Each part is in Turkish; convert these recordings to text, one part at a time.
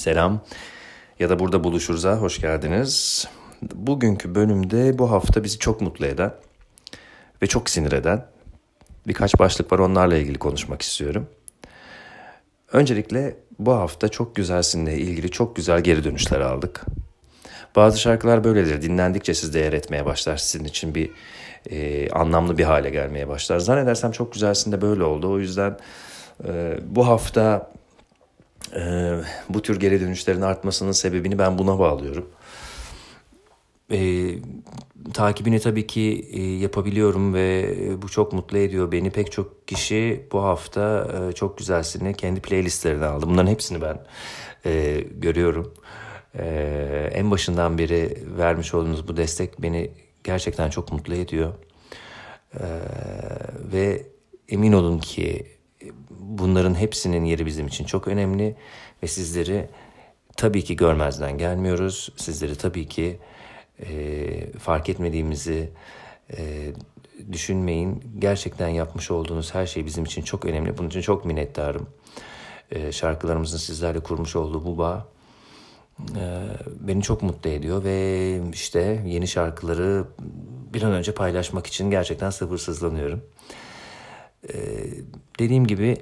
Selam ya da burada buluşuruz'a hoş geldiniz. Bugünkü bölümde bu hafta bizi çok mutlu eden ve çok sinir eden birkaç başlık var onlarla ilgili konuşmak istiyorum. Öncelikle bu hafta çok güzelsinle ilgili çok güzel geri dönüşler aldık. Bazı şarkılar böyledir. Dinlendikçe siz değer etmeye başlar. Sizin için bir e, anlamlı bir hale gelmeye başlar. Zannedersem çok güzelsin de böyle oldu. O yüzden e, bu hafta e, bu tür geri dönüşlerin artmasının sebebini ben buna bağlıyorum. E, takibini tabii ki e, yapabiliyorum ve bu çok mutlu ediyor beni. Pek çok kişi bu hafta e, çok güzelsini kendi playlistlerine aldı. Bunların hepsini ben e, görüyorum. E, en başından beri vermiş olduğunuz bu destek beni gerçekten çok mutlu ediyor. E, ve emin olun ki bunların hepsinin yeri bizim için çok önemli ve sizleri tabii ki görmezden gelmiyoruz. Sizleri tabii ki e, fark etmediğimizi e, düşünmeyin. Gerçekten yapmış olduğunuz her şey bizim için çok önemli. Bunun için çok minnettarım. E, şarkılarımızın sizlerle kurmuş olduğu bu bağ e, beni çok mutlu ediyor ve işte yeni şarkıları bir an önce paylaşmak için gerçekten sabırsızlanıyorum. E, dediğim gibi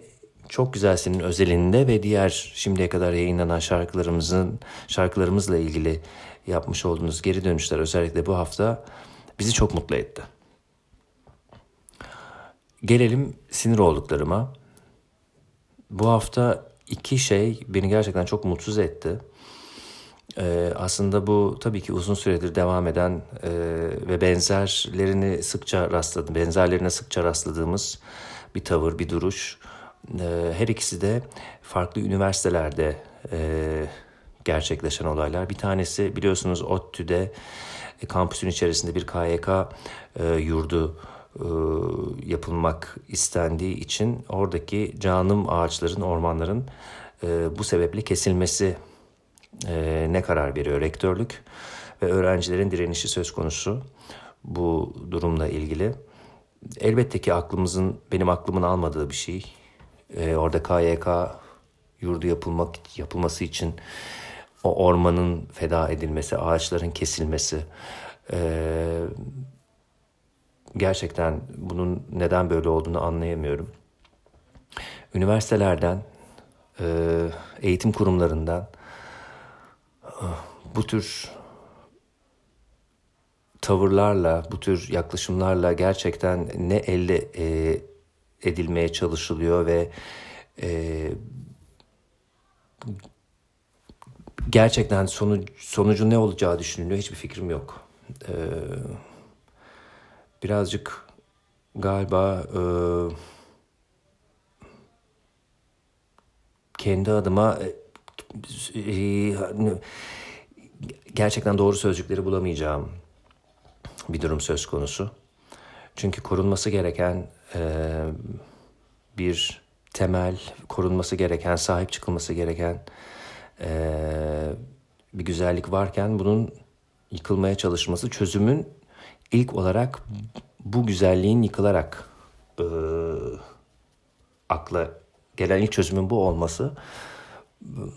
çok güzelsin özelinde ve diğer şimdiye kadar yayınlanan şarkılarımızın şarkılarımızla ilgili yapmış olduğunuz geri dönüşler özellikle bu hafta bizi çok mutlu etti. Gelelim sinir olduklarıma. Bu hafta iki şey beni gerçekten çok mutsuz etti. Ee, aslında bu tabii ki uzun süredir devam eden e, ve benzerlerini sıkça rastladım, benzerlerine sıkça rastladığımız bir tavır, bir duruş. Ee, her ikisi de farklı üniversitelerde e, gerçekleşen olaylar. Bir tanesi biliyorsunuz ODTÜ'de e, kampüsün içerisinde bir KYK e, yurdu yapılmak istendiği için oradaki canım ağaçların, ormanların bu sebeple kesilmesi ne karar veriyor rektörlük ve öğrencilerin direnişi söz konusu bu durumla ilgili. Elbette ki aklımızın, benim aklımın almadığı bir şey. Ee, orada KYK yurdu yapılmak yapılması için o ormanın feda edilmesi, ağaçların kesilmesi. Ee, gerçekten bunun neden böyle olduğunu anlayamıyorum. Üniversitelerden, e, eğitim kurumlarından bu tür tavırlarla, bu tür yaklaşımlarla gerçekten ne elde e, edilmeye çalışılıyor ve e, gerçekten sonuç, sonucu ne olacağı düşünülüyor hiçbir fikrim yok. E, birazcık galiba e, kendi adıma e, e, gerçekten doğru sözcükleri bulamayacağım bir durum söz konusu. Çünkü korunması gereken e, bir temel, korunması gereken, sahip çıkılması gereken e, bir güzellik varken bunun yıkılmaya çalışması çözümün ilk olarak bu güzelliğin yıkılarak e, akla gelen ilk çözümün bu olması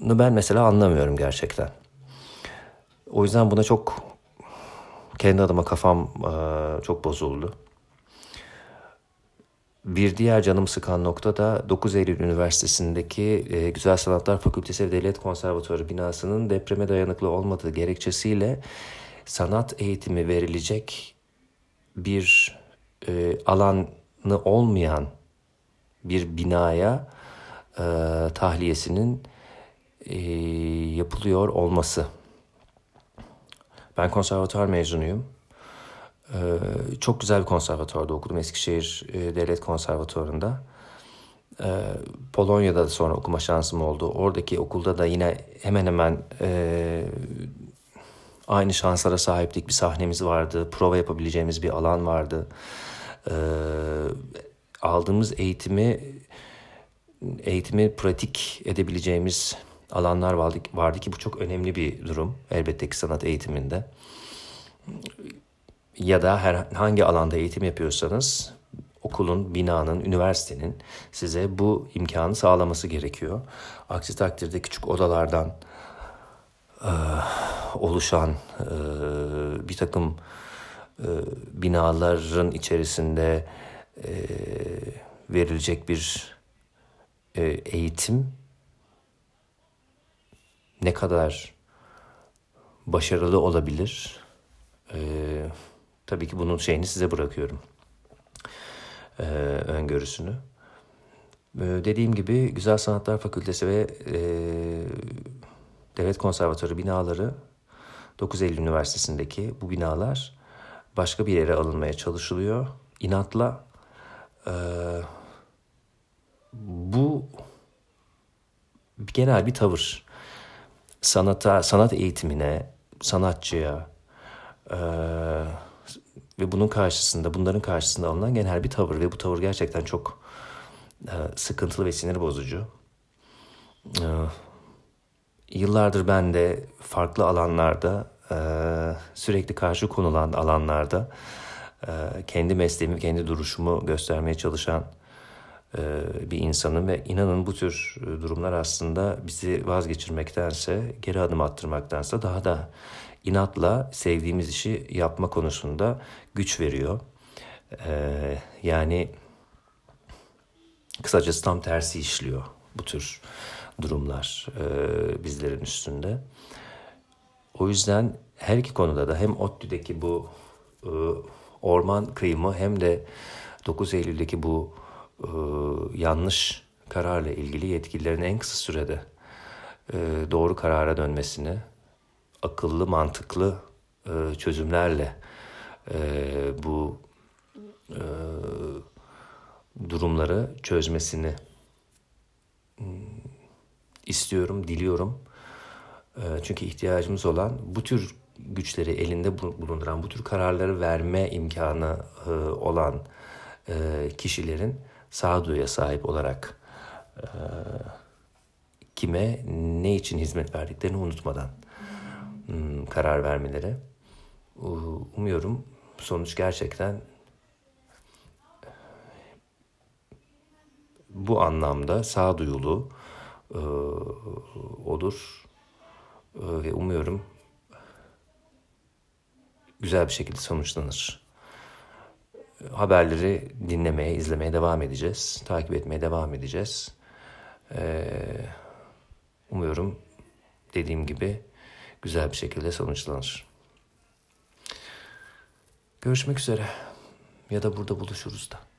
ben mesela anlamıyorum gerçekten. O yüzden buna çok kendi adıma kafam e, çok bozuldu. Bir diğer canım sıkan nokta da 9 Eylül Üniversitesi'ndeki e, Güzel Sanatlar Fakültesi ve Devlet Konservatuarı binasının depreme dayanıklı olmadığı gerekçesiyle sanat eğitimi verilecek bir e, alanı olmayan bir binaya e, tahliyesinin e, yapılıyor olması. Ben konservatuar mezunuyum. Ee, çok güzel bir konservatuvarda okudum Eskişehir e, Devlet Konservatuvarı'nda. Ee, Polonya'da da sonra okuma şansım oldu. Oradaki okulda da yine hemen hemen e, aynı şanslara sahiptik. Bir sahnemiz vardı, prova yapabileceğimiz bir alan vardı. Ee, aldığımız eğitimi eğitimi pratik edebileceğimiz alanlar vardı, vardı ki bu çok önemli bir durum elbette ki sanat eğitiminde. Ya da herhangi alanda eğitim yapıyorsanız okulun, binanın, üniversitenin size bu imkanı sağlaması gerekiyor. Aksi takdirde küçük odalardan oluşan bir takım binaların içerisinde verilecek bir eğitim ne kadar başarılı olabilir? Ee, tabii ki bunun şeyini size bırakıyorum. Ee, öngörüsünü. Ee, dediğim gibi Güzel Sanatlar Fakültesi ve e, Devlet Konservatuarı binaları 9 Eylül Üniversitesi'ndeki bu binalar başka bir yere alınmaya çalışılıyor. İnatla e, bu genel bir tavır sanata, sanat eğitimine, sanatçıya e, ve bunun karşısında, bunların karşısında alınan genel bir tavır ve bu tavır gerçekten çok e, sıkıntılı ve sinir bozucu. E, yıllardır ben de farklı alanlarda, e, sürekli karşı konulan alanlarda e, kendi mesleğimi, kendi duruşumu göstermeye çalışan bir insanım ve inanın bu tür e, durumlar aslında bizi vazgeçirmektense, geri adım attırmaktansa daha da inatla sevdiğimiz işi yapma konusunda güç veriyor. E, yani kısacası tam tersi işliyor bu tür durumlar bizlerin üstünde. O yüzden her iki konuda da hem ODTÜ'deki bu orman kıyımı hem de 9 Eylül'deki bu e, yanlış kararla ilgili yetkililerin en kısa sürede e, doğru karara dönmesini, akıllı, mantıklı e, çözümlerle bu durumları çözmesini hmm, istiyorum, diliyorum. Çünkü ihtiyacımız olan bu tür güçleri elinde bulunduran, bu tür kararları verme imkanı olan kişilerin sağduyuya sahip olarak e, kime ne için hizmet verdiklerini unutmadan hmm, karar vermeleri. Umuyorum sonuç gerçekten bu anlamda sağduyulu e, olur e, ve umuyorum güzel bir şekilde sonuçlanır haberleri dinlemeye, izlemeye devam edeceğiz. Takip etmeye devam edeceğiz. Ee, umuyorum dediğim gibi güzel bir şekilde sonuçlanır. Görüşmek üzere ya da burada buluşuruz da.